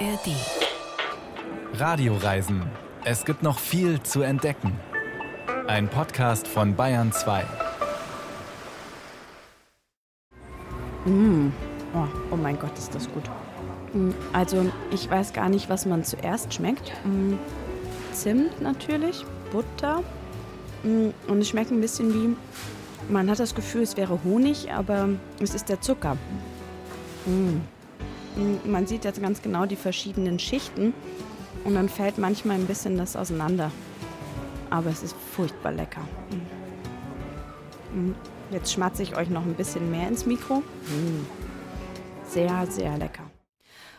ARD. Radioreisen. Es gibt noch viel zu entdecken. Ein Podcast von Bayern 2. Mm. Oh, oh mein Gott, ist das gut. Mm, Also, ich weiß gar nicht, was man zuerst schmeckt. Mm, Zimt natürlich, Butter. Mm, Und es schmeckt ein bisschen wie. Man hat das Gefühl, es wäre Honig, aber es ist der Zucker. Mm. Man sieht jetzt ganz genau die verschiedenen Schichten und dann fällt manchmal ein bisschen das auseinander. Aber es ist furchtbar lecker. Mm. Mm. Jetzt schmatze ich euch noch ein bisschen mehr ins Mikro. Mm. Sehr, sehr lecker.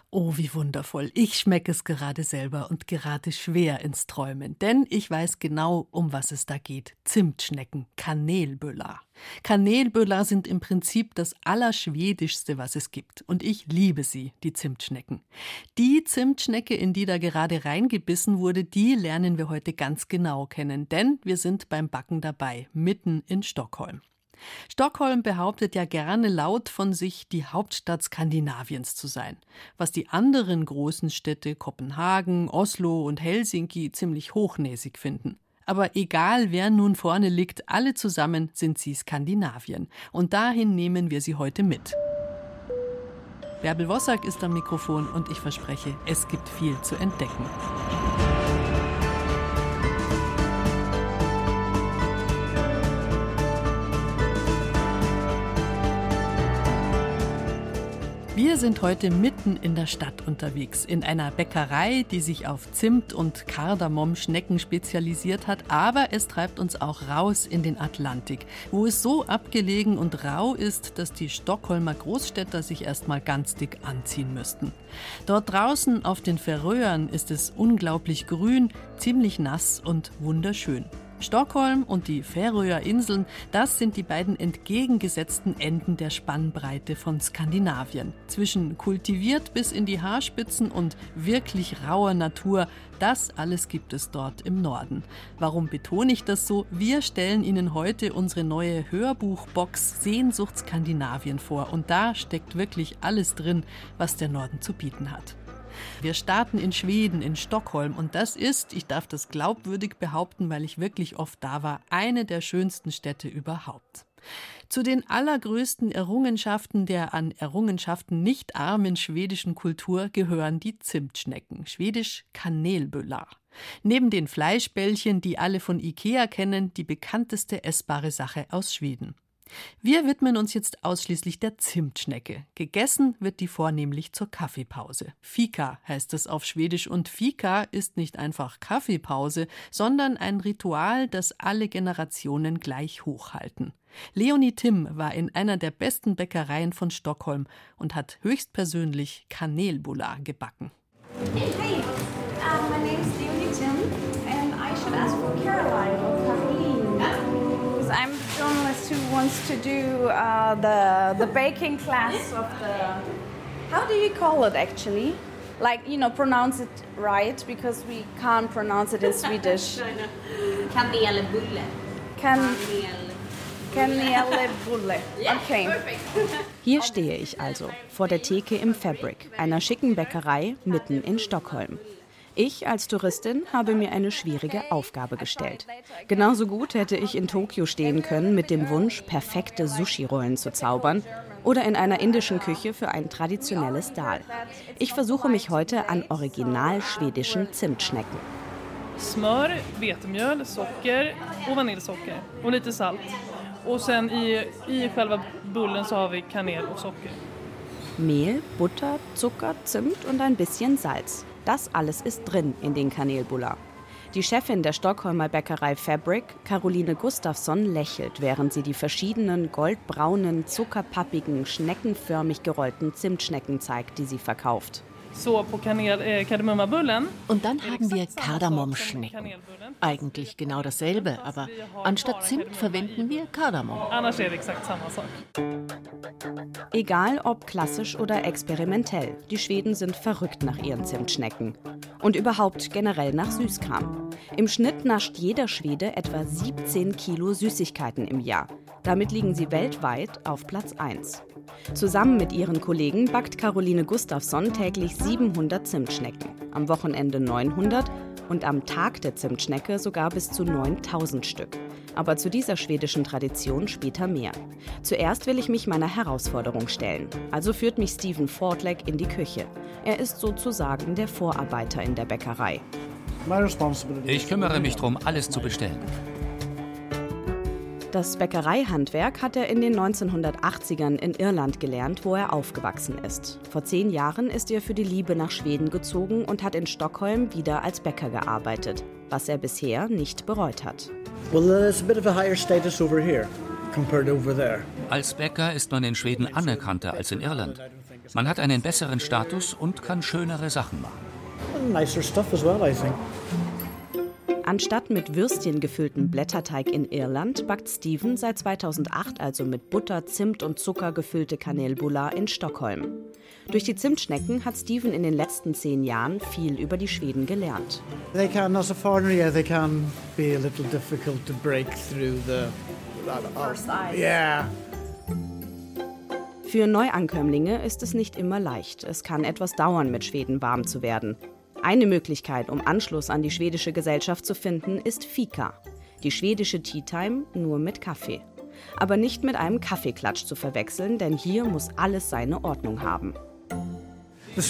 Oh, wie wundervoll. Ich schmecke es gerade selber und gerate schwer ins Träumen, denn ich weiß genau, um was es da geht. Zimtschnecken, Kanelböller. Kanelböller sind im Prinzip das Allerschwedischste, was es gibt. Und ich liebe sie, die Zimtschnecken. Die Zimtschnecke, in die da gerade reingebissen wurde, die lernen wir heute ganz genau kennen, denn wir sind beim Backen dabei, mitten in Stockholm. Stockholm behauptet ja gerne laut von sich, die Hauptstadt Skandinaviens zu sein, was die anderen großen Städte Kopenhagen, Oslo und Helsinki ziemlich hochnäsig finden. Aber egal, wer nun vorne liegt, alle zusammen sind sie Skandinavien. Und dahin nehmen wir sie heute mit. Bärbel Wossack ist am Mikrofon und ich verspreche, es gibt viel zu entdecken. Wir sind heute mitten in der Stadt unterwegs, in einer Bäckerei, die sich auf Zimt- und Kardamom-Schnecken spezialisiert hat, aber es treibt uns auch raus in den Atlantik, wo es so abgelegen und rau ist, dass die Stockholmer Großstädter sich erstmal ganz dick anziehen müssten. Dort draußen auf den Färöern ist es unglaublich grün, ziemlich nass und wunderschön. Stockholm und die Färöer Inseln, das sind die beiden entgegengesetzten Enden der Spannbreite von Skandinavien. Zwischen kultiviert bis in die Haarspitzen und wirklich rauer Natur, das alles gibt es dort im Norden. Warum betone ich das so? Wir stellen Ihnen heute unsere neue Hörbuchbox Sehnsucht Skandinavien vor und da steckt wirklich alles drin, was der Norden zu bieten hat. Wir starten in Schweden, in Stockholm. Und das ist, ich darf das glaubwürdig behaupten, weil ich wirklich oft da war, eine der schönsten Städte überhaupt. Zu den allergrößten Errungenschaften der an Errungenschaften nicht armen schwedischen Kultur gehören die Zimtschnecken, schwedisch Kanelbullar. Neben den Fleischbällchen, die alle von Ikea kennen, die bekannteste essbare Sache aus Schweden. Wir widmen uns jetzt ausschließlich der Zimtschnecke. Gegessen wird die vornehmlich zur Kaffeepause. Fika heißt es auf Schwedisch und Fika ist nicht einfach Kaffeepause, sondern ein Ritual, das alle Generationen gleich hochhalten. Leonie Timm war in einer der besten Bäckereien von Stockholm und hat höchstpersönlich Kanelbullar gebacken. Hey, um, my name is Leonie Tim, and I should ask for Caroline or. Because I'm the journalist who wants to do uh, the the baking class of the. How do you call it actually? Like you know, pronounce it right because we can't pronounce it in Swedish. Kanelbulle. Okay. Hier stehe ich also, vor der Theke im Fabric, einer schicken Bäckerei mitten in Stockholm. Ich als Touristin habe mir eine schwierige Aufgabe gestellt. Genauso gut hätte ich in Tokio stehen können mit dem Wunsch, perfekte Sushi-Rollen zu zaubern oder in einer indischen Küche für ein traditionelles Dal. Ich versuche mich heute an original schwedischen Zimtschnecken. smör, vetemjöl, socker och vaniljsocker och lite salt. Och sen i, i själva bullen så har vi kanel och socker. Mehl, Butter, Zucker, Zimt und ein bisschen Salz. Das alles ist drin in den Kanelbullar. Die Chefin der Stockholmer Bäckerei Fabric, Caroline Gustafsson, lächelt, während sie die verschiedenen goldbraunen, zuckerpappigen, schneckenförmig gerollten Zimtschnecken zeigt, die sie verkauft. Eh, Und dann haben wir Kardamomschnecken. Eigentlich genau dasselbe, aber anstatt Zimt verwenden wir Kardamom. Egal ob klassisch oder experimentell, die Schweden sind verrückt nach ihren Zimtschnecken. Und überhaupt generell nach Süßkram. Im Schnitt nascht jeder Schwede etwa 17 Kilo Süßigkeiten im Jahr. Damit liegen sie weltweit auf Platz 1. Zusammen mit ihren Kollegen backt Caroline Gustafsson täglich 700 Zimtschnecken, am Wochenende 900 und am Tag der Zimtschnecke sogar bis zu 9000 Stück. Aber zu dieser schwedischen Tradition später mehr. Zuerst will ich mich meiner Herausforderung stellen. Also führt mich Stephen Fordleck in die Küche. Er ist sozusagen der Vorarbeiter in der Bäckerei. Ich kümmere mich darum, alles zu bestellen. Das Bäckereihandwerk hat er in den 1980ern in Irland gelernt, wo er aufgewachsen ist. Vor zehn Jahren ist er für die Liebe nach Schweden gezogen und hat in Stockholm wieder als Bäcker gearbeitet, was er bisher nicht bereut hat. Als Bäcker ist man in Schweden anerkannter als in Irland. Man hat einen besseren Status und kann schönere Sachen machen. Nicer stuff as well, I think. Anstatt mit Würstchen gefüllten Blätterteig in Irland backt Steven seit 2008 also mit Butter, Zimt und Zucker gefüllte Kanelbulla in Stockholm. Durch die Zimtschnecken hat Steven in den letzten zehn Jahren viel über die Schweden gelernt. They can, as a foreigner, yeah, they can be a little difficult to break through the first ice. Yeah. Für Neuankömmlinge ist es nicht immer leicht. Es kann etwas dauern, mit Schweden warm zu werden. Eine Möglichkeit, um Anschluss an die schwedische Gesellschaft zu finden, ist Fika. Die schwedische Tea Time nur mit Kaffee. Aber nicht mit einem Kaffeeklatsch zu verwechseln, denn hier muss alles seine Ordnung haben. Die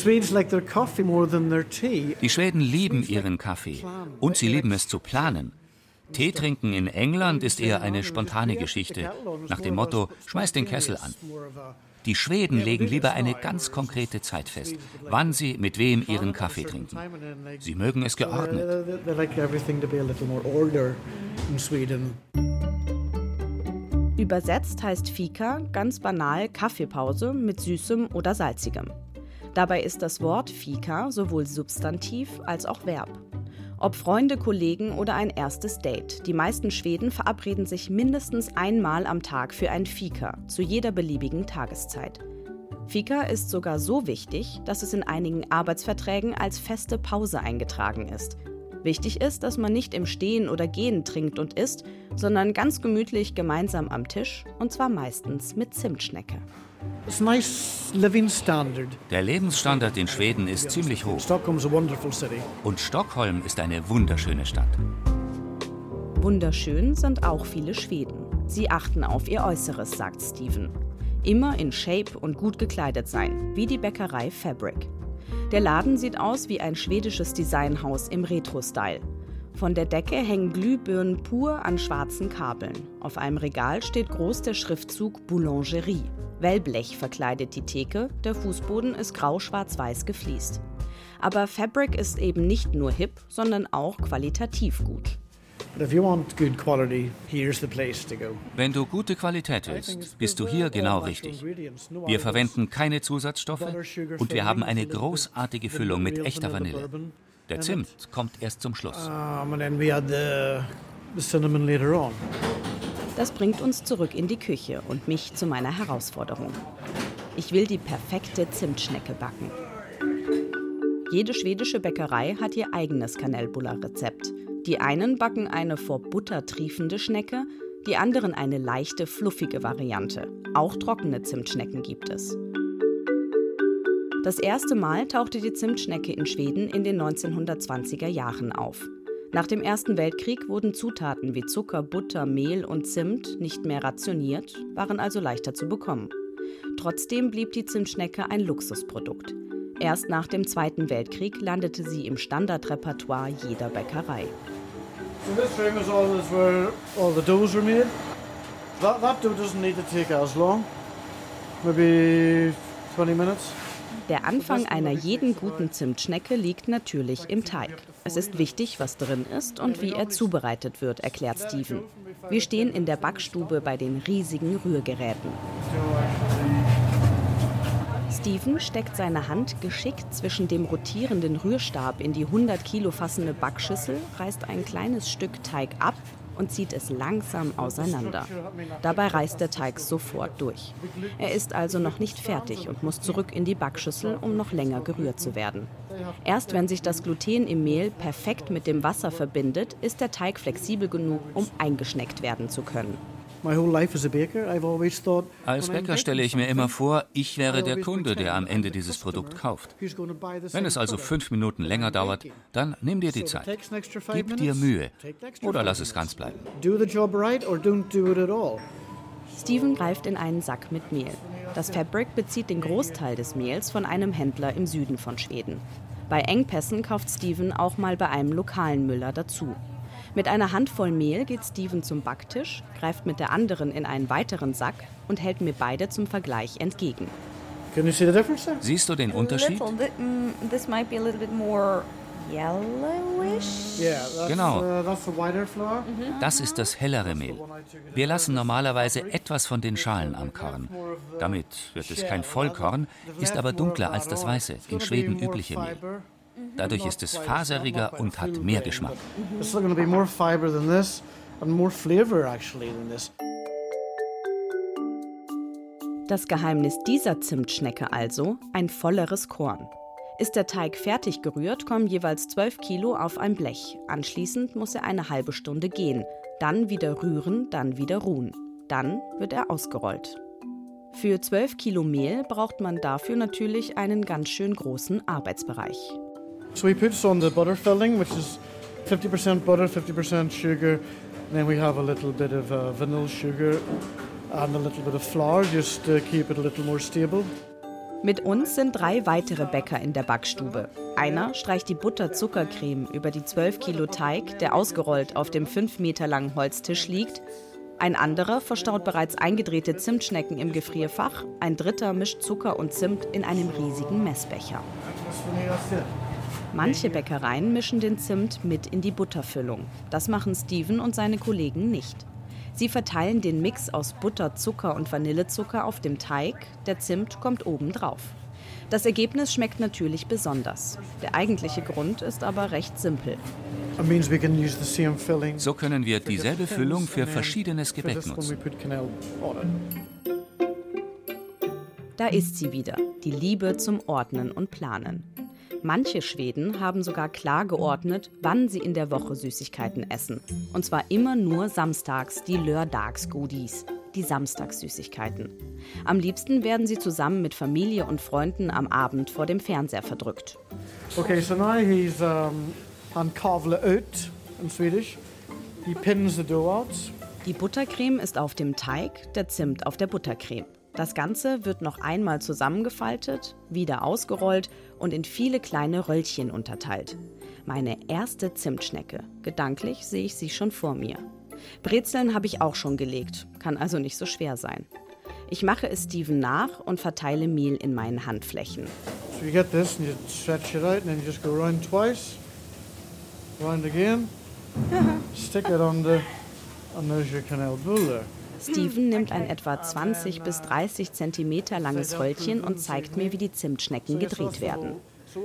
Schweden lieben ihren Kaffee und sie lieben es zu planen. Tee trinken in England ist eher eine spontane Geschichte, nach dem Motto, schmeiß den Kessel an. Die Schweden legen lieber eine ganz konkrete Zeit fest, wann sie mit wem ihren Kaffee trinken. Sie mögen es geordnet. Übersetzt heißt Fika ganz banal Kaffeepause mit Süßem oder Salzigem. Dabei ist das Wort Fika sowohl Substantiv als auch Verb. Ob Freunde, Kollegen oder ein erstes Date. Die meisten Schweden verabreden sich mindestens einmal am Tag für ein Fika, zu jeder beliebigen Tageszeit. Fika ist sogar so wichtig, dass es in einigen Arbeitsverträgen als feste Pause eingetragen ist. Wichtig ist, dass man nicht im Stehen oder Gehen trinkt und isst, sondern ganz gemütlich gemeinsam am Tisch und zwar meistens mit Zimtschnecke. Der Lebensstandard in Schweden ist ziemlich hoch. Und Stockholm ist eine wunderschöne Stadt. Wunderschön sind auch viele Schweden. Sie achten auf ihr Äußeres, sagt Steven. Immer in Shape und gut gekleidet sein, wie die Bäckerei Fabric. Der Laden sieht aus wie ein schwedisches Designhaus im Retro-Style. Von der Decke hängen Glühbirnen pur an schwarzen Kabeln. Auf einem Regal steht groß der Schriftzug Boulangerie. Wellblech verkleidet die Theke, der Fußboden ist grau-schwarz-weiß gefliest. Aber Fabric ist eben nicht nur hip, sondern auch qualitativ gut. Wenn du gute Qualität willst, bist du hier genau richtig. Wir verwenden keine Zusatzstoffe und wir haben eine großartige Füllung mit echter Vanille. Der Zimt kommt erst zum Schluss. Das bringt uns zurück in die Küche und mich zu meiner Herausforderung. Ich will die perfekte Zimtschnecke backen. Jede schwedische Bäckerei hat ihr eigenes Kanelbuller-Rezept. Die einen backen eine vor Butter triefende Schnecke, die anderen eine leichte, fluffige Variante. Auch trockene Zimtschnecken gibt es. Das erste Mal tauchte die Zimtschnecke in Schweden in den 1920er Jahren auf. Nach dem Ersten Weltkrieg wurden Zutaten wie Zucker, Butter, Mehl und Zimt nicht mehr rationiert, waren also leichter zu bekommen. Trotzdem blieb die Zimtschnecke ein Luxusprodukt. Erst nach dem Zweiten Weltkrieg landete sie im Standardrepertoire jeder Bäckerei. So this room is all where all the doughs were made. That, that dough doesn't need to take as long. Maybe 20 minutes. Der Anfang einer jeden guten Zimtschnecke liegt natürlich im Teig. Es ist wichtig, was drin ist und wie er zubereitet wird, erklärt Steven. Wir stehen in der Backstube bei den riesigen Rührgeräten. Steven steckt seine Hand geschickt zwischen dem rotierenden Rührstab in die 100 Kilo fassende Backschüssel, reißt ein kleines Stück Teig ab und zieht es langsam auseinander. Dabei reißt der Teig sofort durch. Er ist also noch nicht fertig und muss zurück in die Backschüssel, um noch länger gerührt zu werden. Erst wenn sich das Gluten im Mehl perfekt mit dem Wasser verbindet, ist der Teig flexibel genug, um eingeschneckt werden zu können. Als Bäcker stelle ich mir immer vor, ich wäre der Kunde, der am Ende dieses Produkt kauft. Wenn es also fünf Minuten länger dauert, dann nimm dir die Zeit. Gib dir Mühe oder lass es ganz bleiben. Steven greift in einen Sack mit Mehl. Das Fabric bezieht den Großteil des Mehls von einem Händler im Süden von Schweden. Bei Engpässen kauft Steven auch mal bei einem lokalen Müller dazu. Mit einer Handvoll Mehl geht Steven zum Backtisch, greift mit der anderen in einen weiteren Sack und hält mir beide zum Vergleich entgegen. Siehst du den Unterschied? Mm. Genau. uh, Mhm. Das ist das hellere Mehl. Wir lassen normalerweise etwas von den Schalen am Korn. Damit wird es kein Vollkorn, ist aber dunkler als das weiße, in Schweden übliche Mehl. Dadurch ist es faseriger und hat mehr Geschmack. Das Geheimnis dieser Zimtschnecke also ein volleres Korn. Ist der Teig fertig gerührt, kommen jeweils 12 Kilo auf ein Blech. Anschließend muss er eine halbe Stunde gehen. Dann wieder rühren, dann wieder ruhen. Dann wird er ausgerollt. Für 12 Kilo Mehl braucht man dafür natürlich einen ganz schön großen Arbeitsbereich. So we put on the butter filling, which is 50% butter, 50% sugar. And then we have a little bit of uh, vanilla sugar and a little bit of flour just to keep it a little more stable. Mit uns sind drei weitere Bäcker in der Backstube. Einer streicht die Butter-Zuckercreme über die 12 Kilo Teig, der ausgerollt auf dem 5 Meter langen Holztisch liegt. Ein anderer verstaut bereits eingedrehte Zimtschnecken im Gefrierfach. Ein dritter mischt Zucker und Zimt in einem riesigen Messbecher. Manche Bäckereien mischen den Zimt mit in die Butterfüllung. Das machen Steven und seine Kollegen nicht. Sie verteilen den Mix aus Butter, Zucker und Vanillezucker auf dem Teig, der Zimt kommt oben drauf. Das Ergebnis schmeckt natürlich besonders. Der eigentliche Grund ist aber recht simpel. So können wir dieselbe Füllung für verschiedenes Gebäck nutzen. Da ist sie wieder, die Liebe zum Ordnen und Planen. Manche Schweden haben sogar klar geordnet, wann sie in der Woche Süßigkeiten essen. Und zwar immer nur samstags die Lördagsgodis, die Samstagssüßigkeiten. Am liebsten werden sie zusammen mit Familie und Freunden am Abend vor dem Fernseher verdrückt. Okay, so now he's um, han kavla ut in Swedish. He pins the dough out. Die Buttercreme ist auf dem Teig, der Zimt auf der Buttercreme. Das Ganze wird noch einmal zusammengefaltet, wieder ausgerollt und in viele kleine Röllchen unterteilt. Meine erste Zimtschnecke. Gedanklich sehe ich sie schon vor mir. Brezeln habe ich auch schon gelegt, kann also nicht so schwer sein. Ich mache es Steven nach und verteile Mehl in meinen Handflächen. So you get this and you stretch it out and then you just go round twice. Round again. Stick it on the, and there's your quenelle buller. Steven nimmt ein etwa 20 bis 30 Zentimeter langes Röllchen und zeigt mir, wie die Zimtschnecken gedreht werden.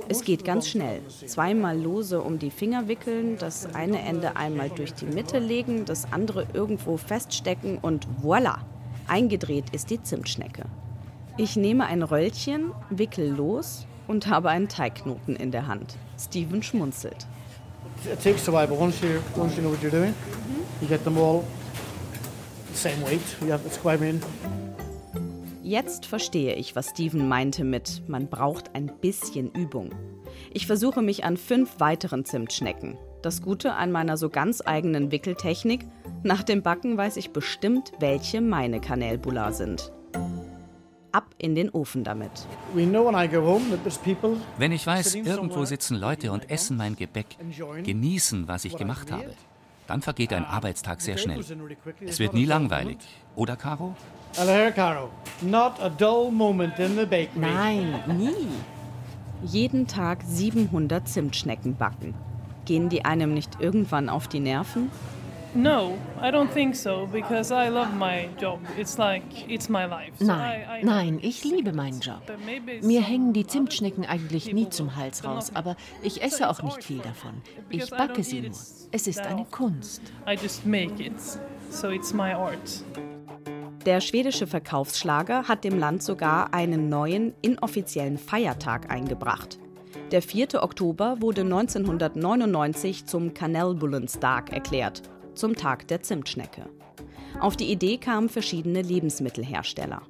Es geht ganz schnell. Zweimal lose um die Finger wickeln, das eine Ende einmal durch die Mitte legen, das andere irgendwo feststecken und voilà! Eingedreht ist die Zimtschnecke. Ich nehme ein Röllchen, wickel los und habe einen Teigknoten in der Hand. Steven schmunzelt. It takes a while, but once you once you know what you're doing, you get them all the same weight. Yeah, that's what I mean. Jetzt verstehe ich, was Steven meinte mit, man braucht ein bisschen Übung. Ich versuche mich an fünf weiteren Zimtschnecken. Das Gute an meiner so ganz eigenen Wickeltechnik, nach dem Backen weiß ich bestimmt, welche meine Kanelbullar sind. Ab in den Ofen damit. We know when I go home that there's people Wenn ich weiß, irgendwo sitzen Leute und essen mein Gebäck, genießen, was ich gemacht habe, dann vergeht ein Arbeitstag sehr schnell. Es wird nie langweilig. Oder, Caro? Nein, nie. Jeden Tag 700 Zimtschnecken backen. Gehen die einem nicht irgendwann auf die Nerven? No, I don't think so because I love my job. It's like it's my life. So Nein, I- nein, ich liebe meinen Job. Mir hängen die Zimtschnecken eigentlich nie zum Hals raus, aber ich esse auch nicht viel davon. Ich backe sie nur. Es ist eine. Kunst. I just make it. So it's my art. Der schwedische Verkaufsschlager hat dem Land sogar einen neuen, inoffiziellen Feiertag eingebracht. Der 4. Oktober wurde 1999 zum Kanelbullensdag erklärt, zum Tag der Zimtschnecke. Auf die Idee kamen verschiedene Lebensmittelhersteller.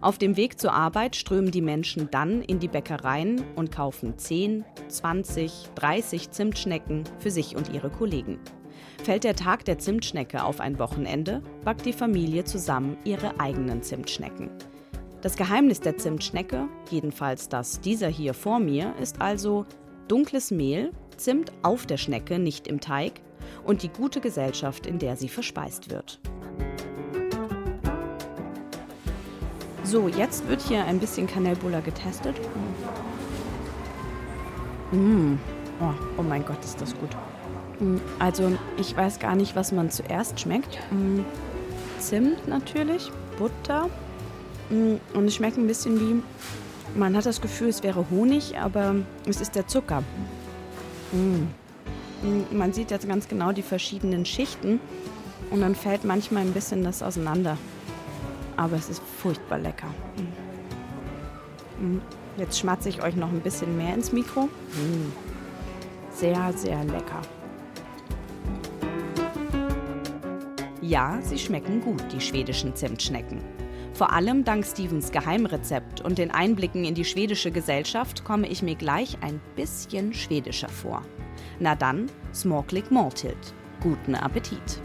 Auf dem Weg zur Arbeit strömen die Menschen dann in die Bäckereien und kaufen 10, 20, 30 Zimtschnecken für sich und ihre Kollegen. Fällt der Tag der Zimtschnecke auf ein Wochenende, backt die Familie zusammen ihre eigenen Zimtschnecken. Das Geheimnis der Zimtschnecke, jedenfalls das dieser hier vor mir, ist also dunkles Mehl, Zimt auf der Schnecke, nicht im Teig und die gute Gesellschaft, in der sie verspeist wird. So, jetzt wird hier ein bisschen Kanelbuller getestet. Mmh. Oh, oh, mein Gott, ist das gut. Mm, also, ich weiß gar nicht, was man zuerst schmeckt. Mm, Zimt natürlich, Butter. Und es schmeckt ein bisschen wie. Man hat das Gefühl, es wäre Honig, aber es ist der Zucker. Man sieht jetzt ganz genau die verschiedenen Schichten und dann fällt manchmal ein bisschen das auseinander aber es ist furchtbar lecker. Mm. Mm. Jetzt schmatze ich euch noch ein bisschen mehr ins Mikro. Mm. Sehr, sehr lecker. Ja, sie schmecken gut, die schwedischen Zimtschnecken. Vor allem dank Stevens Geheimrezept und den Einblicken in die schwedische Gesellschaft komme ich mir gleich ein bisschen schwedischer vor. Na dann, Smorklik Mortild. Guten Appetit!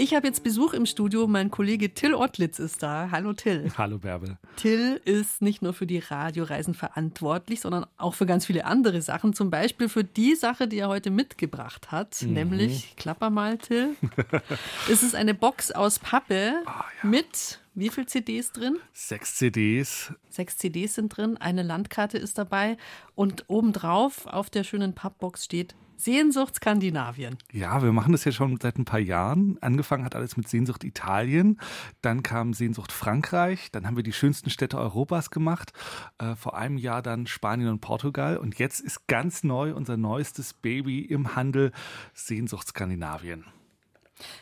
Ich habe jetzt Besuch im Studio. Mein Kollege Till Ottlitz ist da. Hallo Till. Hallo Bärbel. Till ist nicht nur für die Radioreisen verantwortlich, sondern auch für ganz viele andere Sachen. Zum Beispiel für die Sache, die er heute mitgebracht hat, mhm. nämlich, klapper mal Till. es ist eine Box aus Pappe oh, ja. mit wie viele CDs drin? Sechs CDs. Sechs CDs sind drin, eine Landkarte ist dabei und obendrauf auf der schönen Pappbox steht Sehnsucht Skandinavien. Ja, wir machen das ja schon seit ein paar Jahren. Angefangen hat alles mit Sehnsucht Italien, dann kam Sehnsucht Frankreich, dann haben wir die schönsten Städte Europas gemacht, äh, vor einem Jahr dann Spanien und Portugal und jetzt ist ganz neu unser neuestes Baby im Handel Sehnsucht Skandinavien.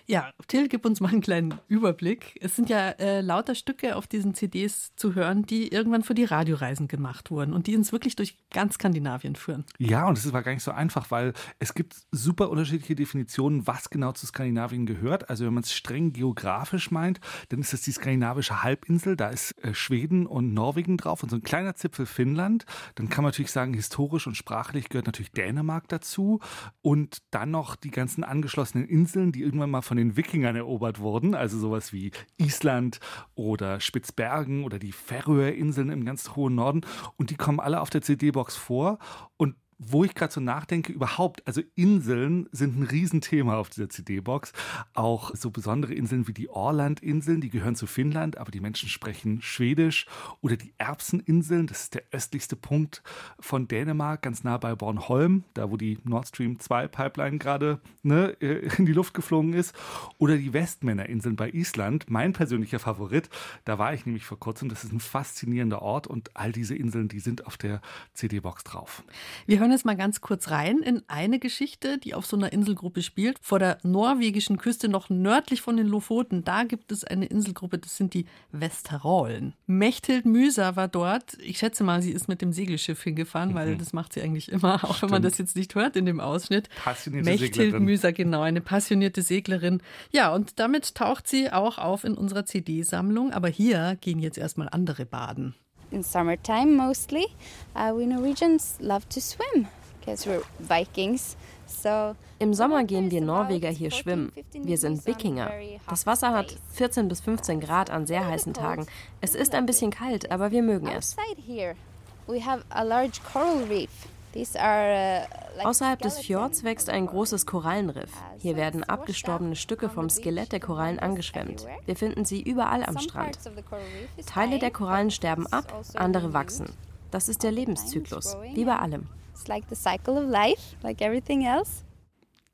Ja, Till, gib uns mal einen kleinen Überblick. Es sind ja äh, lauter Stücke auf diesen CDs zu hören, die irgendwann für die Radioreisen gemacht wurden und die uns wirklich durch ganz Skandinavien führen. Ja, und es war gar nicht so einfach, weil es gibt super unterschiedliche Definitionen, was genau zu Skandinavien gehört. Also wenn man es streng geografisch meint, dann ist das die skandinavische Halbinsel, da ist äh, Schweden und Norwegen drauf und so ein kleiner Zipfel Finnland. Dann kann man natürlich sagen, historisch und sprachlich gehört natürlich Dänemark dazu und dann noch die ganzen angeschlossenen Inseln, die irgendwann mal von den Wikingern erobert wurden, also sowas wie Island oder Spitzbergen oder die Färöerinseln im ganz hohen Norden. Und die kommen alle auf der CD-Box vor. Und wo ich gerade so nachdenke, überhaupt, also Inseln sind ein Riesenthema auf dieser CD-Box. Auch so besondere Inseln wie die Orland-Inseln, die gehören zu Finnland, aber die Menschen sprechen Schwedisch. Oder die Erbseninseln, das ist der östlichste Punkt von Dänemark, ganz nah bei Bornholm, da wo die Nord Stream 2 Pipeline gerade ne, in die Luft geflogen ist. Oder die Westmännerinseln bei Island, mein persönlicher Favorit. Da war ich nämlich vor kurzem. Das ist ein faszinierender Ort und all diese Inseln, die sind auf der CD-Box drauf. Wir hören jetzt mal ganz kurz rein in eine Geschichte, die auf so einer Inselgruppe spielt. Vor der norwegischen Küste, noch nördlich von den Lofoten, da gibt es eine Inselgruppe, das sind die Westerolen. Mechthild Müser war dort. Ich schätze mal, sie ist mit dem Segelschiff hingefahren, mhm. weil das macht sie eigentlich immer, auch Stimmt. wenn man das jetzt nicht hört in dem Ausschnitt. Passionierte Mechthild Seglerin. Müser, genau, eine passionierte Seglerin. Ja, und damit taucht sie auch auf in unserer CD-Sammlung. Aber hier gehen jetzt erstmal andere baden. In summertime mostly. Uh, we Norwegians love to swim because we're Vikings. So Im Sommer gehen wir Norweger hier schwimmen. Wir sind Wikinger. Das Wasser hat 14 bis 15 Grad an sehr heißen Tagen. Es ist ein bisschen kalt, aber wir mögen es. We have a large coral reef. Uh, Außerhalb des Fjords wächst ein großes Korallenriff. Uh, Hier werden abgestorbene Stücke vom Skelett der Korallen angeschwemmt. Wir finden sie überall am Strand. Teile der Korallen sterben ab, also andere wachsen. Das ist der Lebenszyklus, wie bei allem. It's like the cycle of life, like everything else.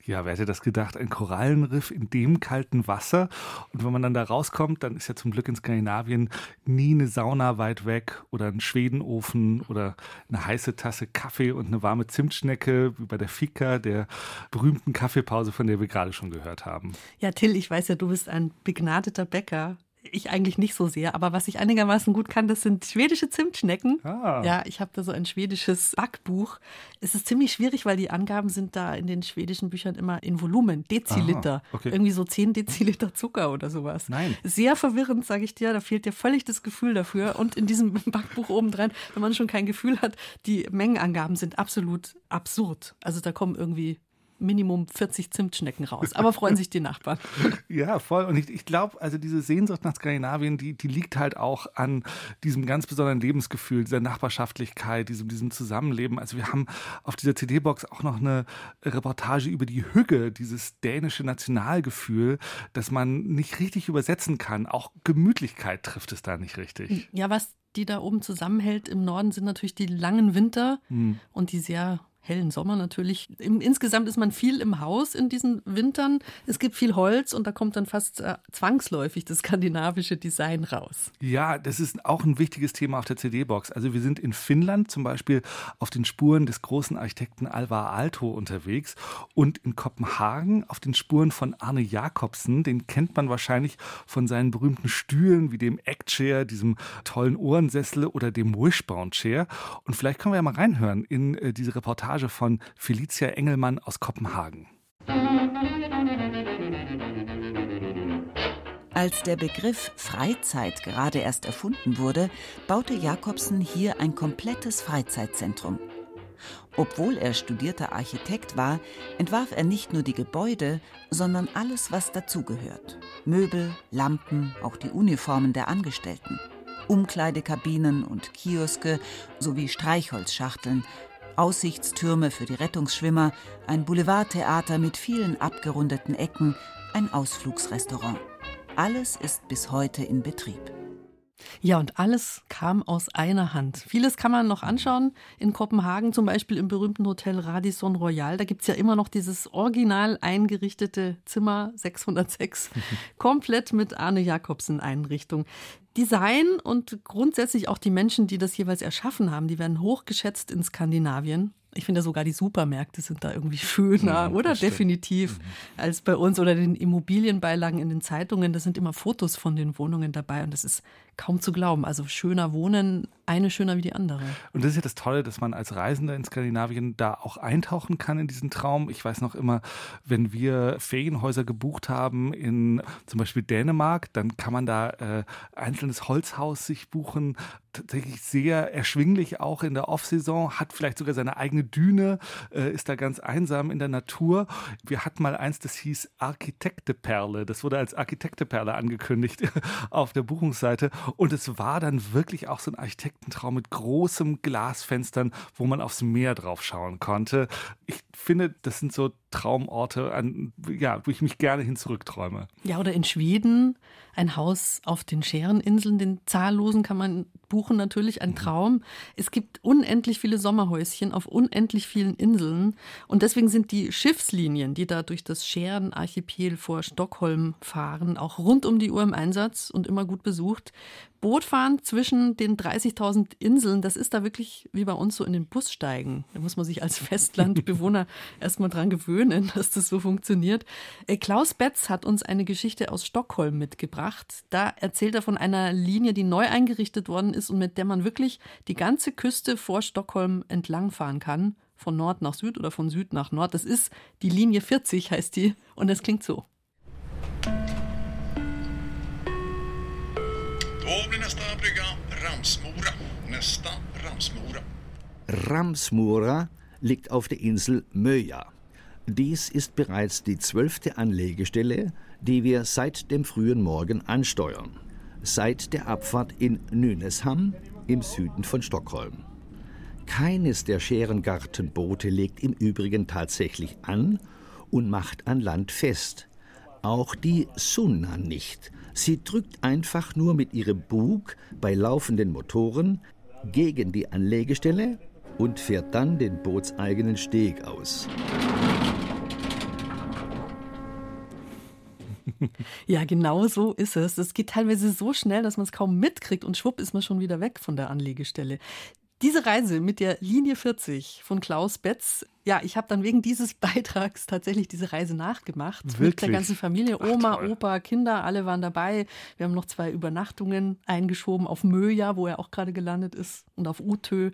Ja, wer hätte das gedacht? Ein Korallenriff in dem kalten Wasser. Und wenn man dann da rauskommt, dann ist ja zum Glück in Skandinavien nie eine Sauna weit weg oder ein Schwedenofen oder eine heiße Tasse Kaffee und eine warme Zimtschnecke, wie bei der Fika, der berühmten Kaffeepause, von der wir gerade schon gehört haben. Ja, Till, ich weiß ja, du bist ein begnadeter Bäcker. Ich eigentlich nicht so sehr. Aber was ich einigermaßen gut kann, das sind schwedische Zimtschnecken. Ah. Ja, ich habe da so ein schwedisches Backbuch. Es ist ziemlich schwierig, weil die Angaben sind da in den schwedischen Büchern immer in Volumen, Deziliter. Aha, okay. Irgendwie so 10 Deziliter Zucker oder sowas. Nein. Sehr verwirrend, sage ich dir. Da fehlt dir völlig das Gefühl dafür. Und in diesem Backbuch obendrein, wenn man schon kein Gefühl hat, die Mengenangaben sind absolut absurd. Also da kommen irgendwie Minimum 40 Zimtschnecken raus. Aber freuen sich die Nachbarn. Ja, voll. Und ich, ich glaube, also diese Sehnsucht nach Skandinavien, die, die liegt halt auch an diesem ganz besonderen Lebensgefühl, dieser Nachbarschaftlichkeit, diesem, diesem Zusammenleben. Also wir haben auf dieser CD-Box auch noch eine Reportage über die Hügge, dieses dänische Nationalgefühl, das man nicht richtig übersetzen kann. Auch Gemütlichkeit trifft es da nicht richtig. Ja, was die da oben zusammenhält im Norden sind natürlich die langen Winter Hm. und die sehr hellen Sommer natürlich. Im, insgesamt ist man viel im Haus in diesen Wintern. Es gibt viel Holz und da kommt dann fast äh, zwangsläufig das skandinavische Design raus. Ja, das ist auch ein wichtiges Thema auf der CD-Box. Also wir sind in Finnland zum Beispiel auf den Spuren des großen Architekten Alvar Aalto unterwegs und in Kopenhagen auf den Spuren von Arne Jacobsen. Den kennt man wahrscheinlich von seinen berühmten Stühlen wie dem Eckchair, diesem tollen Ohrensessel oder dem Wishbone Chair. Und vielleicht können wir ja mal reinhören in äh, diese Reportage von Felicia Engelmann aus Kopenhagen. Als der Begriff Freizeit gerade erst erfunden wurde, baute Jakobsen hier ein komplettes Freizeitzentrum. Obwohl er studierter Architekt war, entwarf er nicht nur die Gebäude, sondern alles, was dazugehört. Möbel, Lampen, auch die Uniformen der Angestellten. Umkleidekabinen und Kioske sowie Streichholzschachteln, Aussichtstürme für die Rettungsschwimmer, ein Boulevardtheater mit vielen abgerundeten Ecken, ein Ausflugsrestaurant. Alles ist bis heute in Betrieb. Ja, und alles kam aus einer Hand. Vieles kann man noch anschauen in Kopenhagen, zum Beispiel im berühmten Hotel Radisson Royal. Da gibt es ja immer noch dieses original eingerichtete Zimmer 606, komplett mit Arne Jacobsen Einrichtung. Design und grundsätzlich auch die Menschen, die das jeweils erschaffen haben, die werden hochgeschätzt in Skandinavien. Ich finde sogar die Supermärkte sind da irgendwie schöner, Mhm, oder? Definitiv, als bei uns oder den Immobilienbeilagen in den Zeitungen. Da sind immer Fotos von den Wohnungen dabei und das ist kaum zu glauben. Also schöner wohnen, eine schöner wie die andere. Und das ist ja das Tolle, dass man als Reisender in Skandinavien da auch eintauchen kann in diesen Traum. Ich weiß noch immer, wenn wir Ferienhäuser gebucht haben in zum Beispiel Dänemark, dann kann man da äh, einzelnes Holzhaus sich buchen. Tatsächlich sehr erschwinglich auch in der Off-Saison, hat vielleicht sogar seine eigene Düne, äh, ist da ganz einsam in der Natur. Wir hatten mal eins, das hieß Architekteperle. Das wurde als Architekteperle angekündigt auf der Buchungsseite. Und es war dann wirklich auch so ein Architektentraum mit großem Glasfenstern, wo man aufs Meer drauf schauen konnte. Ich finde, das sind so Traumorte, an, ja, wo ich mich gerne hin zurückträume. Ja, oder in Schweden ein Haus auf den Schereninseln, den zahllosen kann man buchen natürlich, ein Traum. Es gibt unendlich viele Sommerhäuschen auf unendlich vielen Inseln und deswegen sind die Schiffslinien, die da durch das Scherenarchipel vor Stockholm fahren, auch rund um die Uhr im Einsatz und immer gut besucht. Bootfahren zwischen den 30.000 Inseln, das ist da wirklich wie bei uns so in den Bus steigen. Da muss man sich als Festlandbewohner erstmal dran gewöhnen, dass das so funktioniert. Äh, Klaus Betz hat uns eine Geschichte aus Stockholm mitgebracht. Da erzählt er von einer Linie, die neu eingerichtet worden ist und mit der man wirklich die ganze Küste vor Stockholm entlangfahren kann. Von Nord nach Süd oder von Süd nach Nord. Das ist die Linie 40, heißt die. Und das klingt so. Då blir nästa brygga Ramsmora. Nästa Ramsmora. Ramsmura liegt auf der Insel Möja. Dies ist bereits die zwölfte Anlegestelle, die wir seit dem frühen Morgen ansteuern. Seit der Abfahrt in Nynäshamn im Süden von Stockholm. Keines der Scherengartenboote legt im Übrigen tatsächlich an und macht an Land fest. Auch die Sunna nicht. Sie drückt einfach nur mit ihrem Bug bei laufenden Motoren gegen die Anlegestelle und fährt dann den bootseigenen Steg aus. Ja, genau so ist es. Es geht teilweise so schnell, dass man es kaum mitkriegt und schwupp ist man schon wieder weg von der Anlegestelle. Diese Reise mit der Linie 40 von Klaus Betz ja, ich habe dann wegen dieses Beitrags tatsächlich diese Reise nachgemacht. Wirklich? Mit der ganzen Familie, Oma, Ach, Opa, Kinder, alle waren dabei. Wir haben noch zwei Übernachtungen eingeschoben auf Möja, wo er auch gerade gelandet ist, und auf Utö.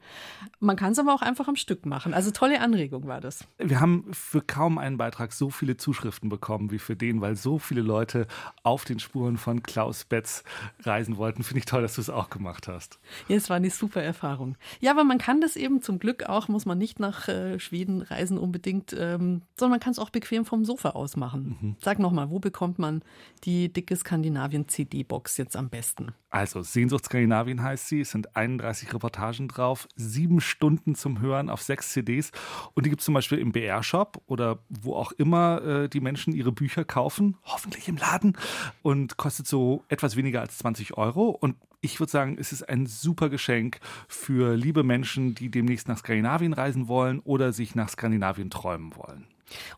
Man kann es aber auch einfach am Stück machen. Also tolle Anregung war das. Wir haben für kaum einen Beitrag so viele Zuschriften bekommen wie für den, weil so viele Leute auf den Spuren von Klaus Betz reisen wollten. Finde ich toll, dass du es auch gemacht hast. Ja, es war eine super Erfahrung. Ja, aber man kann das eben zum Glück auch, muss man nicht nach äh, Schweden Reisen unbedingt, ähm, sondern man kann es auch bequem vom Sofa aus machen. Mhm. Sag nochmal, wo bekommt man die dicke Skandinavien-CD-Box jetzt am besten? Also, Sehnsucht Skandinavien heißt sie. Es sind 31 Reportagen drauf, sieben Stunden zum Hören auf sechs CDs. Und die gibt es zum Beispiel im BR-Shop oder wo auch immer äh, die Menschen ihre Bücher kaufen. Hoffentlich im Laden. Und kostet so etwas weniger als 20 Euro. Und ich würde sagen, es ist ein super Geschenk für liebe Menschen, die demnächst nach Skandinavien reisen wollen oder sich nach Skandinavien träumen wollen.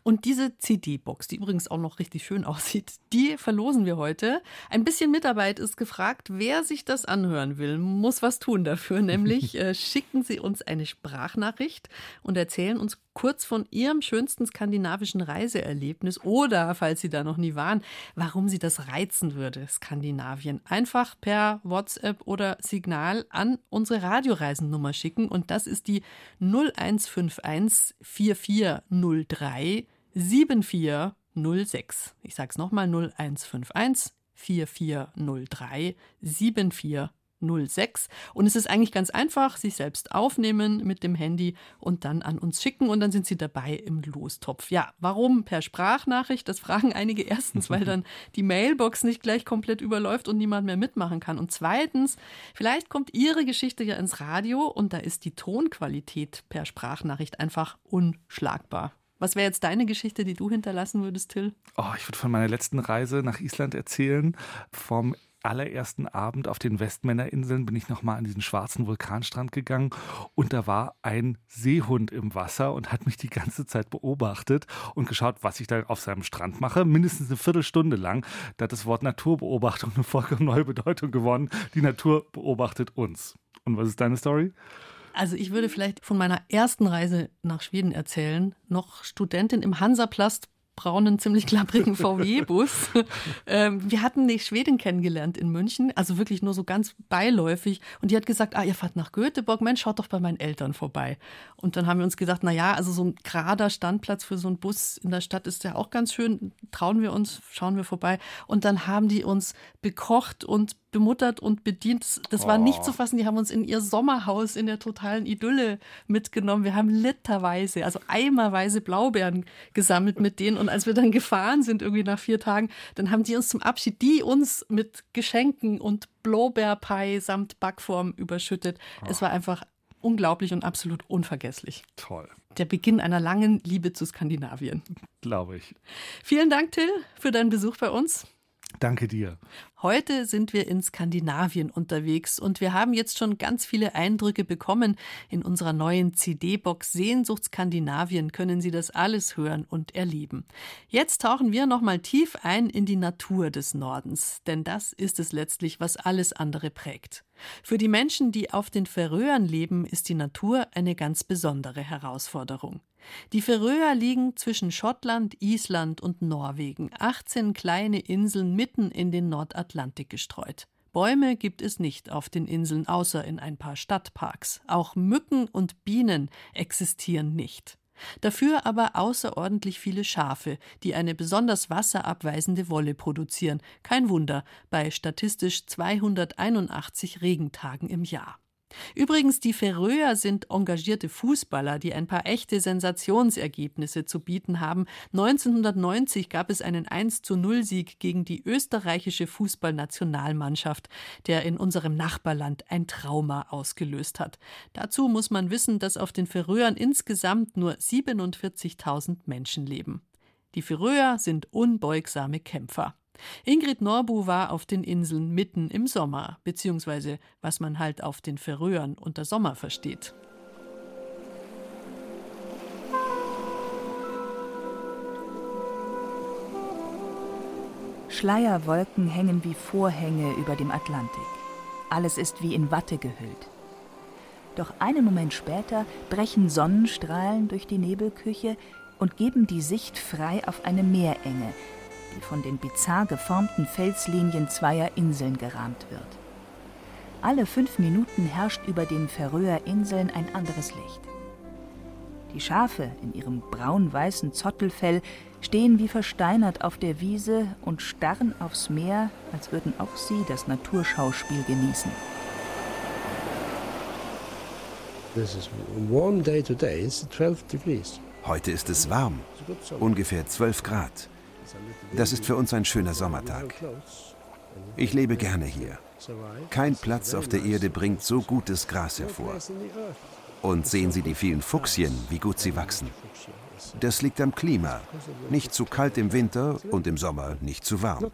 Und diese CD-Box, die übrigens auch noch richtig schön aussieht, die verlosen wir heute. Ein bisschen Mitarbeit ist gefragt. Wer sich das anhören will, muss was tun dafür. Nämlich äh, schicken Sie uns eine Sprachnachricht und erzählen uns kurz von Ihrem schönsten skandinavischen Reiseerlebnis oder, falls Sie da noch nie waren, warum Sie das reizen würde, Skandinavien. Einfach per WhatsApp oder Signal an unsere Radioreisennummer schicken und das ist die 0151 4403 7406. Ich sage es nochmal 0151 4403 7406. 06. Und es ist eigentlich ganz einfach, sich selbst aufnehmen mit dem Handy und dann an uns schicken und dann sind Sie dabei im Lostopf. Ja, warum per Sprachnachricht? Das fragen einige erstens, weil dann die Mailbox nicht gleich komplett überläuft und niemand mehr mitmachen kann. Und zweitens, vielleicht kommt Ihre Geschichte ja ins Radio und da ist die Tonqualität per Sprachnachricht einfach unschlagbar. Was wäre jetzt deine Geschichte, die du hinterlassen würdest, Till? Oh, ich würde von meiner letzten Reise nach Island erzählen, vom allerersten Abend auf den Westmännerinseln bin ich nochmal an diesen schwarzen Vulkanstrand gegangen und da war ein Seehund im Wasser und hat mich die ganze Zeit beobachtet und geschaut, was ich da auf seinem Strand mache. Mindestens eine Viertelstunde lang. Da hat das Wort Naturbeobachtung eine vollkommen neue Bedeutung gewonnen. Die Natur beobachtet uns. Und was ist deine Story? Also ich würde vielleicht von meiner ersten Reise nach Schweden erzählen. Noch Studentin im Hansaplast braunen, ziemlich klapprigen VW-Bus. ähm, wir hatten eine Schwedin kennengelernt in München, also wirklich nur so ganz beiläufig. Und die hat gesagt, ah, ihr fahrt nach Göteborg, Mensch, schaut doch bei meinen Eltern vorbei. Und dann haben wir uns gesagt, na ja, also so ein gerader Standplatz für so einen Bus in der Stadt ist ja auch ganz schön. Trauen wir uns, schauen wir vorbei. Und dann haben die uns bekocht und bemuttert und bedient. Das, war nicht zu oh. fassen. Die haben uns in ihr Sommerhaus in der totalen Idylle mitgenommen. Wir haben literweise, also eimerweise Blaubeeren gesammelt mit denen. Und als wir dann gefahren sind, irgendwie nach vier Tagen, dann haben die uns zum Abschied, die uns mit Geschenken und Blaubeerpie samt Backform überschüttet. Oh. Es war einfach unglaublich und absolut unvergesslich. Toll. Der Beginn einer langen Liebe zu Skandinavien. Glaube ich. Vielen Dank, Till, für deinen Besuch bei uns. Danke dir. Heute sind wir in Skandinavien unterwegs und wir haben jetzt schon ganz viele Eindrücke bekommen. In unserer neuen CD-Box Sehnsucht Skandinavien können Sie das alles hören und erleben. Jetzt tauchen wir nochmal tief ein in die Natur des Nordens, denn das ist es letztlich, was alles andere prägt. Für die Menschen, die auf den Färöern leben, ist die Natur eine ganz besondere Herausforderung. Die Färöer liegen zwischen Schottland, Island und Norwegen, 18 kleine Inseln mitten in den Nordatlantik gestreut. Bäume gibt es nicht auf den Inseln, außer in ein paar Stadtparks. Auch Mücken und Bienen existieren nicht. Dafür aber außerordentlich viele Schafe, die eine besonders wasserabweisende Wolle produzieren. Kein Wunder bei statistisch 281 Regentagen im Jahr. Übrigens, die Färöer sind engagierte Fußballer, die ein paar echte Sensationsergebnisse zu bieten haben. 1990 gab es einen 1 zu 0 Sieg gegen die österreichische Fußballnationalmannschaft, der in unserem Nachbarland ein Trauma ausgelöst hat. Dazu muss man wissen, dass auf den Färöern insgesamt nur 47.000 Menschen leben. Die Färöer sind unbeugsame Kämpfer. Ingrid Norbu war auf den Inseln mitten im Sommer, beziehungsweise was man halt auf den Färöern unter Sommer versteht. Schleierwolken hängen wie Vorhänge über dem Atlantik. Alles ist wie in Watte gehüllt. Doch einen Moment später brechen Sonnenstrahlen durch die Nebelküche und geben die Sicht frei auf eine Meerenge, die von den bizarr geformten Felslinien zweier Inseln gerahmt wird. Alle fünf Minuten herrscht über den Färöer Inseln ein anderes Licht. Die Schafe in ihrem braun-weißen Zottelfell stehen wie versteinert auf der Wiese und starren aufs Meer, als würden auch sie das Naturschauspiel genießen. Heute ist es warm, ungefähr 12 Grad. Das ist für uns ein schöner Sommertag. Ich lebe gerne hier. Kein Platz auf der Erde bringt so gutes Gras hervor. Und sehen Sie die vielen Fuchsien, wie gut sie wachsen. Das liegt am Klima. Nicht zu kalt im Winter und im Sommer nicht zu warm.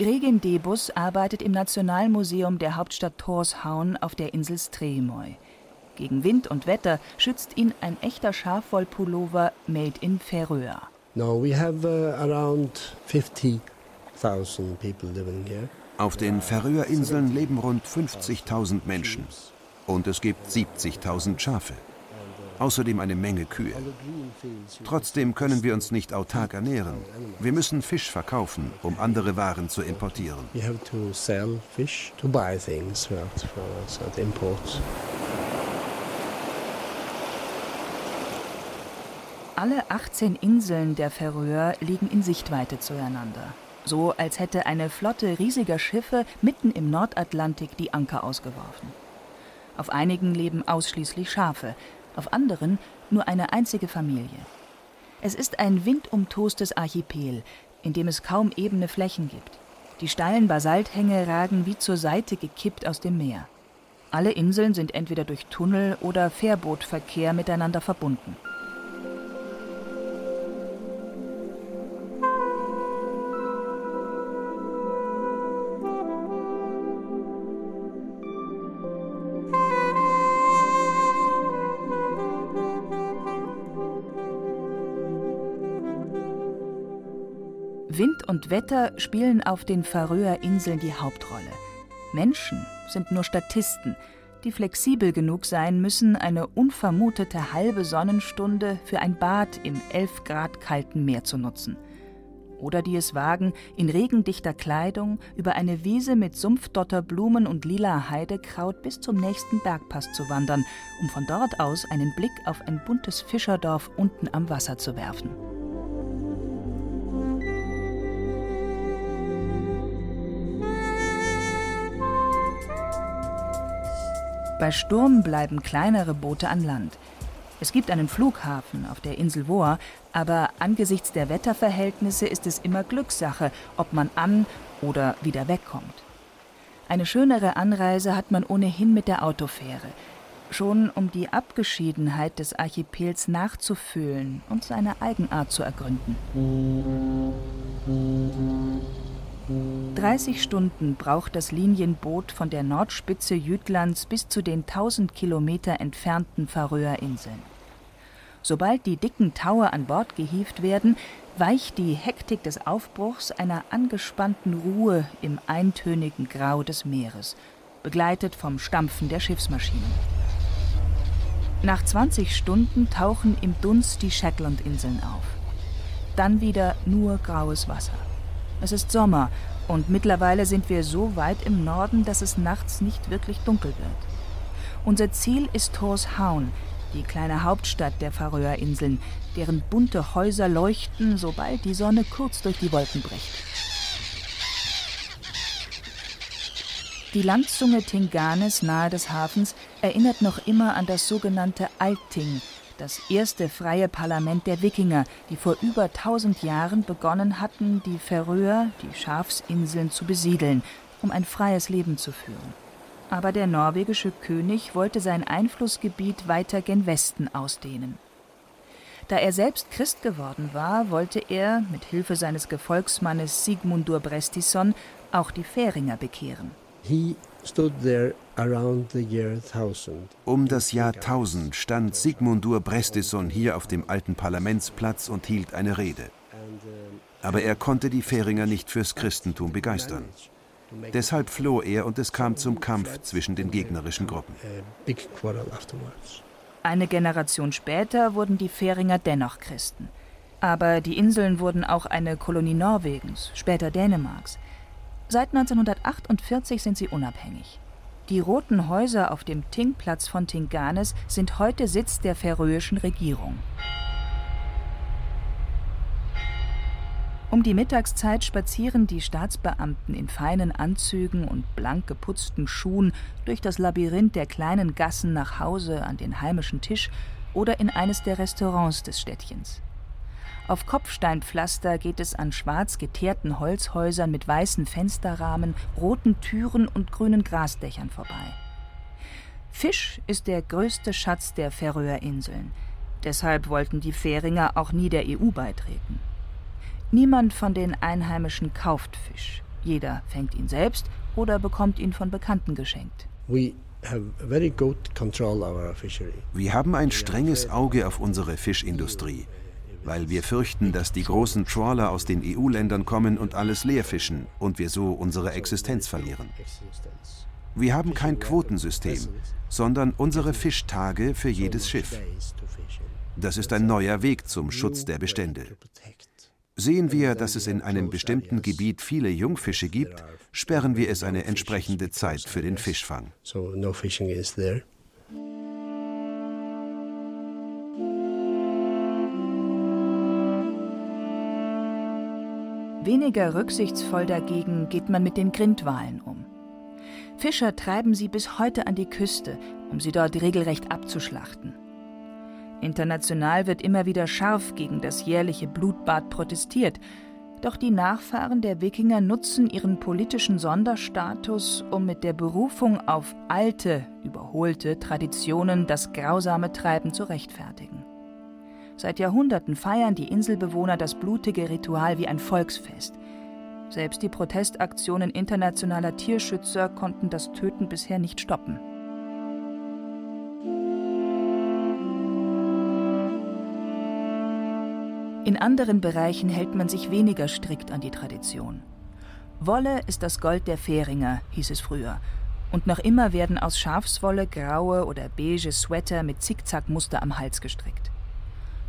Regin Debus arbeitet im Nationalmuseum der Hauptstadt Torshavn auf der Insel Streymoy. Gegen Wind und Wetter schützt ihn ein echter Schafwollpullover made in Färöer. No, we have uh, around 50,000 people living here. Auf den Färöerinseln leben rund 50.000 Menschen und es gibt 70.000 Schafe. Außerdem eine Menge Kühe. Trotzdem können wir uns nicht autark ernähren. Wir müssen Fisch verkaufen, um andere Waren zu importieren. We have to sell fish to buy things for, for, for Alle 18 Inseln der Färöer liegen in Sichtweite zueinander. So als hätte eine Flotte riesiger Schiffe mitten im Nordatlantik die Anker ausgeworfen. Auf einigen leben ausschließlich Schafe, auf anderen nur eine einzige Familie. Es ist ein windumtostes Archipel, in dem es kaum ebene Flächen gibt. Die steilen Basalthänge ragen wie zur Seite gekippt aus dem Meer. Alle Inseln sind entweder durch Tunnel oder Fährbootverkehr miteinander verbunden. Und Wetter spielen auf den Färöer Inseln die Hauptrolle. Menschen sind nur Statisten, die flexibel genug sein müssen, eine unvermutete halbe Sonnenstunde für ein Bad im 11 Grad kalten Meer zu nutzen. Oder die es wagen, in regendichter Kleidung über eine Wiese mit Sumpfdotterblumen und lila Heidekraut bis zum nächsten Bergpass zu wandern, um von dort aus einen Blick auf ein buntes Fischerdorf unten am Wasser zu werfen. Bei Sturm bleiben kleinere Boote an Land. Es gibt einen Flughafen auf der Insel Voa, aber angesichts der Wetterverhältnisse ist es immer Glückssache, ob man an oder wieder wegkommt. Eine schönere Anreise hat man ohnehin mit der Autofähre, schon um die Abgeschiedenheit des Archipels nachzufühlen und seine Eigenart zu ergründen. 30 Stunden braucht das Linienboot von der Nordspitze Jütlands bis zu den 1000 Kilometer entfernten Färöerinseln. Sobald die dicken Taue an Bord gehievt werden, weicht die Hektik des Aufbruchs einer angespannten Ruhe im eintönigen Grau des Meeres, begleitet vom Stampfen der Schiffsmaschinen. Nach 20 Stunden tauchen im Dunst die Shetlandinseln auf. Dann wieder nur graues Wasser. Es ist Sommer und mittlerweile sind wir so weit im Norden, dass es nachts nicht wirklich dunkel wird. Unser Ziel ist Torshavn, die kleine Hauptstadt der Färöerinseln, deren bunte Häuser leuchten, sobald die Sonne kurz durch die Wolken bricht. Die Landzunge Tinganes nahe des Hafens erinnert noch immer an das sogenannte Alting, das erste freie Parlament der Wikinger, die vor über tausend Jahren begonnen hatten, die Färöer, die Schafsinseln, zu besiedeln, um ein freies Leben zu führen. Aber der norwegische König wollte sein Einflussgebiet weiter gen Westen ausdehnen. Da er selbst Christ geworden war, wollte er, mit Hilfe seines Gefolgsmannes Sigmundur Brestisson, auch die Färinger bekehren. He stood there um das Jahr 1000 stand Sigmundur Brestisson hier auf dem alten Parlamentsplatz und hielt eine Rede. Aber er konnte die Färinger nicht fürs Christentum begeistern. Deshalb floh er und es kam zum Kampf zwischen den gegnerischen Gruppen. Eine Generation später wurden die Färinger dennoch Christen. Aber die Inseln wurden auch eine Kolonie Norwegens, später Dänemarks. Seit 1948 sind sie unabhängig. Die roten Häuser auf dem Tingplatz von Tinganes sind heute Sitz der färöischen Regierung. Um die Mittagszeit spazieren die Staatsbeamten in feinen Anzügen und blank geputzten Schuhen durch das Labyrinth der kleinen Gassen nach Hause an den heimischen Tisch oder in eines der Restaurants des Städtchens. Auf Kopfsteinpflaster geht es an schwarz geteerten Holzhäusern mit weißen Fensterrahmen, roten Türen und grünen Grasdächern vorbei. Fisch ist der größte Schatz der Färöerinseln. Deshalb wollten die Färinger auch nie der EU beitreten. Niemand von den Einheimischen kauft Fisch. Jeder fängt ihn selbst oder bekommt ihn von Bekannten geschenkt. Wir haben ein strenges Auge auf unsere Fischindustrie, weil wir fürchten, dass die großen Trawler aus den EU-Ländern kommen und alles leerfischen und wir so unsere Existenz verlieren. Wir haben kein Quotensystem, sondern unsere Fischtage für jedes Schiff. Das ist ein neuer Weg zum Schutz der Bestände. Sehen wir, dass es in einem bestimmten Gebiet viele Jungfische gibt, sperren wir es eine entsprechende Zeit für den Fischfang. Weniger rücksichtsvoll dagegen geht man mit den Grindwalen um. Fischer treiben sie bis heute an die Küste, um sie dort regelrecht abzuschlachten. International wird immer wieder scharf gegen das jährliche Blutbad protestiert. Doch die Nachfahren der Wikinger nutzen ihren politischen Sonderstatus, um mit der Berufung auf alte, überholte Traditionen das grausame Treiben zu rechtfertigen. Seit Jahrhunderten feiern die Inselbewohner das blutige Ritual wie ein Volksfest. Selbst die Protestaktionen internationaler Tierschützer konnten das Töten bisher nicht stoppen. In anderen Bereichen hält man sich weniger strikt an die Tradition. Wolle ist das Gold der Färinger, hieß es früher. Und noch immer werden aus Schafswolle graue oder beige Sweater mit Zickzackmuster am Hals gestrickt.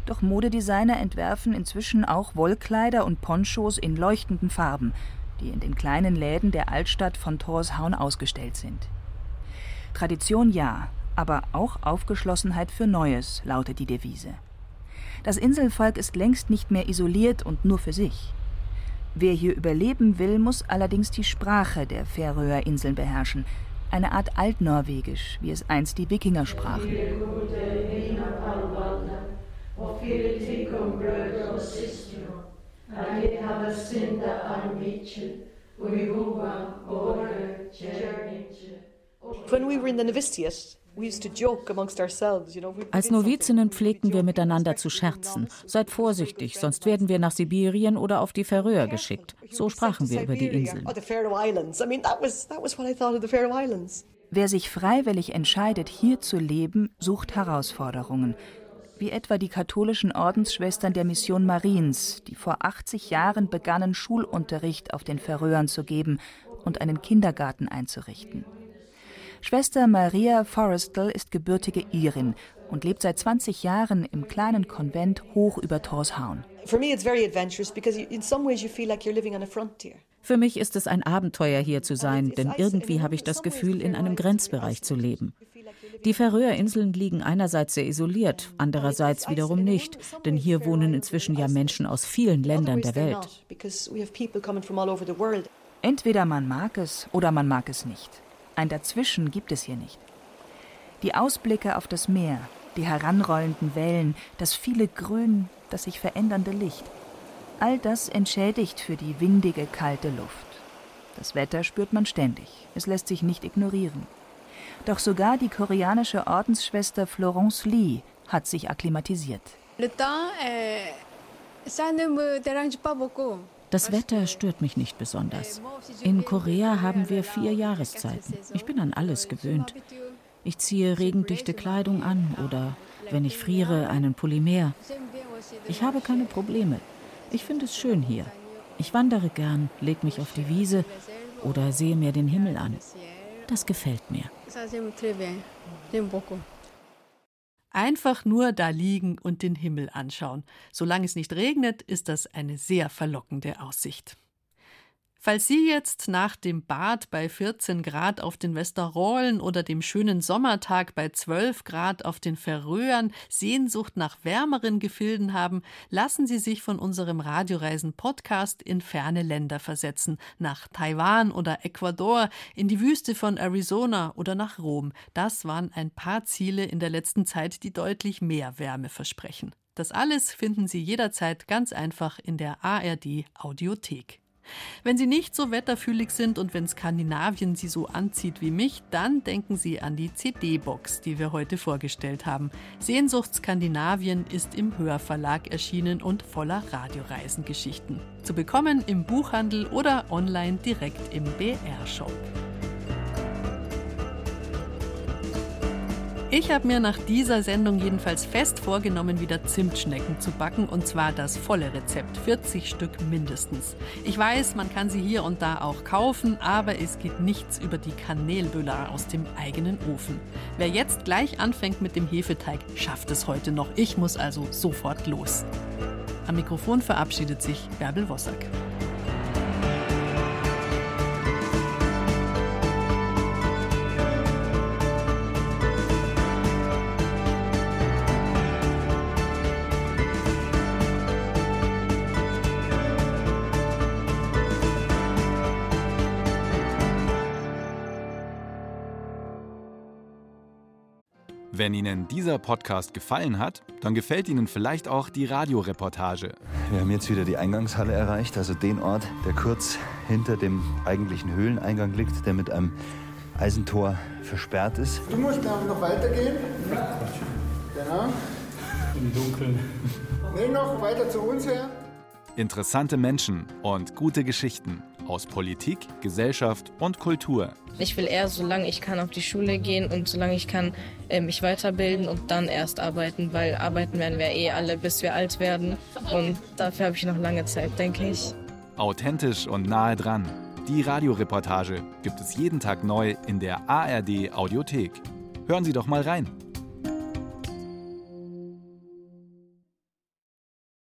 Doch Modedesigner entwerfen inzwischen auch Wollkleider und Ponchos in leuchtenden Farben, die in den kleinen Läden der Altstadt von Torshavn ausgestellt sind. Tradition ja, aber auch Aufgeschlossenheit für Neues lautet die Devise. Das Inselvolk ist längst nicht mehr isoliert und nur für sich. Wer hier überleben will, muss allerdings die Sprache der Färöer Inseln beherrschen, eine Art Altnorwegisch, wie es einst die Wikinger sprachen. When we were in the novitiate, als Novizinnen pflegten wir miteinander zu scherzen. Seid vorsichtig, sonst werden wir nach Sibirien oder auf die Färöer geschickt. So sprachen wir über die Inseln. Wer sich freiwillig entscheidet, hier zu leben, sucht Herausforderungen. Wie etwa die katholischen Ordensschwestern der Mission Mariens, die vor 80 Jahren begannen, Schulunterricht auf den Färöern zu geben und einen Kindergarten einzurichten. Schwester Maria Forrestal ist gebürtige Irin und lebt seit 20 Jahren im kleinen Konvent hoch über Torshavn. Für mich ist es ein Abenteuer, hier zu sein, denn irgendwie habe ich das Gefühl, in einem Grenzbereich zu leben. Die Färöerinseln liegen einerseits sehr isoliert, andererseits wiederum nicht, denn hier wohnen inzwischen ja Menschen aus vielen Ländern der Welt. Entweder man mag es oder man mag es nicht. Ein Dazwischen gibt es hier nicht. Die Ausblicke auf das Meer, die heranrollenden Wellen, das viele Grün, das sich verändernde Licht. All das entschädigt für die windige, kalte Luft. Das Wetter spürt man ständig. Es lässt sich nicht ignorieren. Doch sogar die koreanische Ordensschwester Florence Lee hat sich akklimatisiert. Das Wetter stört mich nicht besonders. In Korea haben wir vier Jahreszeiten. Ich bin an alles gewöhnt. Ich ziehe regendichte Kleidung an oder, wenn ich friere, einen Polymer. Ich habe keine Probleme. Ich finde es schön hier. Ich wandere gern, leg mich auf die Wiese oder sehe mir den Himmel an. Das gefällt mir. Einfach nur da liegen und den Himmel anschauen. Solange es nicht regnet, ist das eine sehr verlockende Aussicht. Falls Sie jetzt nach dem Bad bei 14 Grad auf den Westerrollen oder dem schönen Sommertag bei 12 Grad auf den Färöern Sehnsucht nach wärmeren Gefilden haben, lassen Sie sich von unserem Radioreisen-Podcast in ferne Länder versetzen, nach Taiwan oder Ecuador, in die Wüste von Arizona oder nach Rom. Das waren ein paar Ziele in der letzten Zeit, die deutlich mehr Wärme versprechen. Das alles finden Sie jederzeit ganz einfach in der ARD Audiothek. Wenn Sie nicht so wetterfühlig sind und wenn Skandinavien Sie so anzieht wie mich, dann denken Sie an die CD-Box, die wir heute vorgestellt haben. Sehnsucht Skandinavien ist im Hörverlag erschienen und voller Radioreisengeschichten. Zu bekommen im Buchhandel oder online direkt im BR-Shop. Ich habe mir nach dieser Sendung jedenfalls fest vorgenommen, wieder Zimtschnecken zu backen und zwar das volle Rezept, 40 Stück mindestens. Ich weiß, man kann sie hier und da auch kaufen, aber es geht nichts über die Kanelbüller aus dem eigenen Ofen. Wer jetzt gleich anfängt mit dem Hefeteig, schafft es heute noch. Ich muss also sofort los. Am Mikrofon verabschiedet sich Bärbel Wossack. Wenn Ihnen dieser Podcast gefallen hat, dann gefällt Ihnen vielleicht auch die Radioreportage. Wir haben jetzt wieder die Eingangshalle erreicht, also den Ort, der kurz hinter dem eigentlichen Höhleneingang liegt, der mit einem Eisentor versperrt ist. Du musst noch weitergehen. Genau. Im Dunkeln. Nee, noch weiter zu uns her. Interessante Menschen und gute Geschichten aus Politik, Gesellschaft und Kultur. Ich will eher, solange ich kann, auf die Schule gehen und solange ich kann, äh, mich weiterbilden und dann erst arbeiten, weil arbeiten werden wir eh alle, bis wir alt werden. Und dafür habe ich noch lange Zeit, denke ich. Authentisch und nahe dran. Die Radioreportage gibt es jeden Tag neu in der ARD Audiothek. Hören Sie doch mal rein.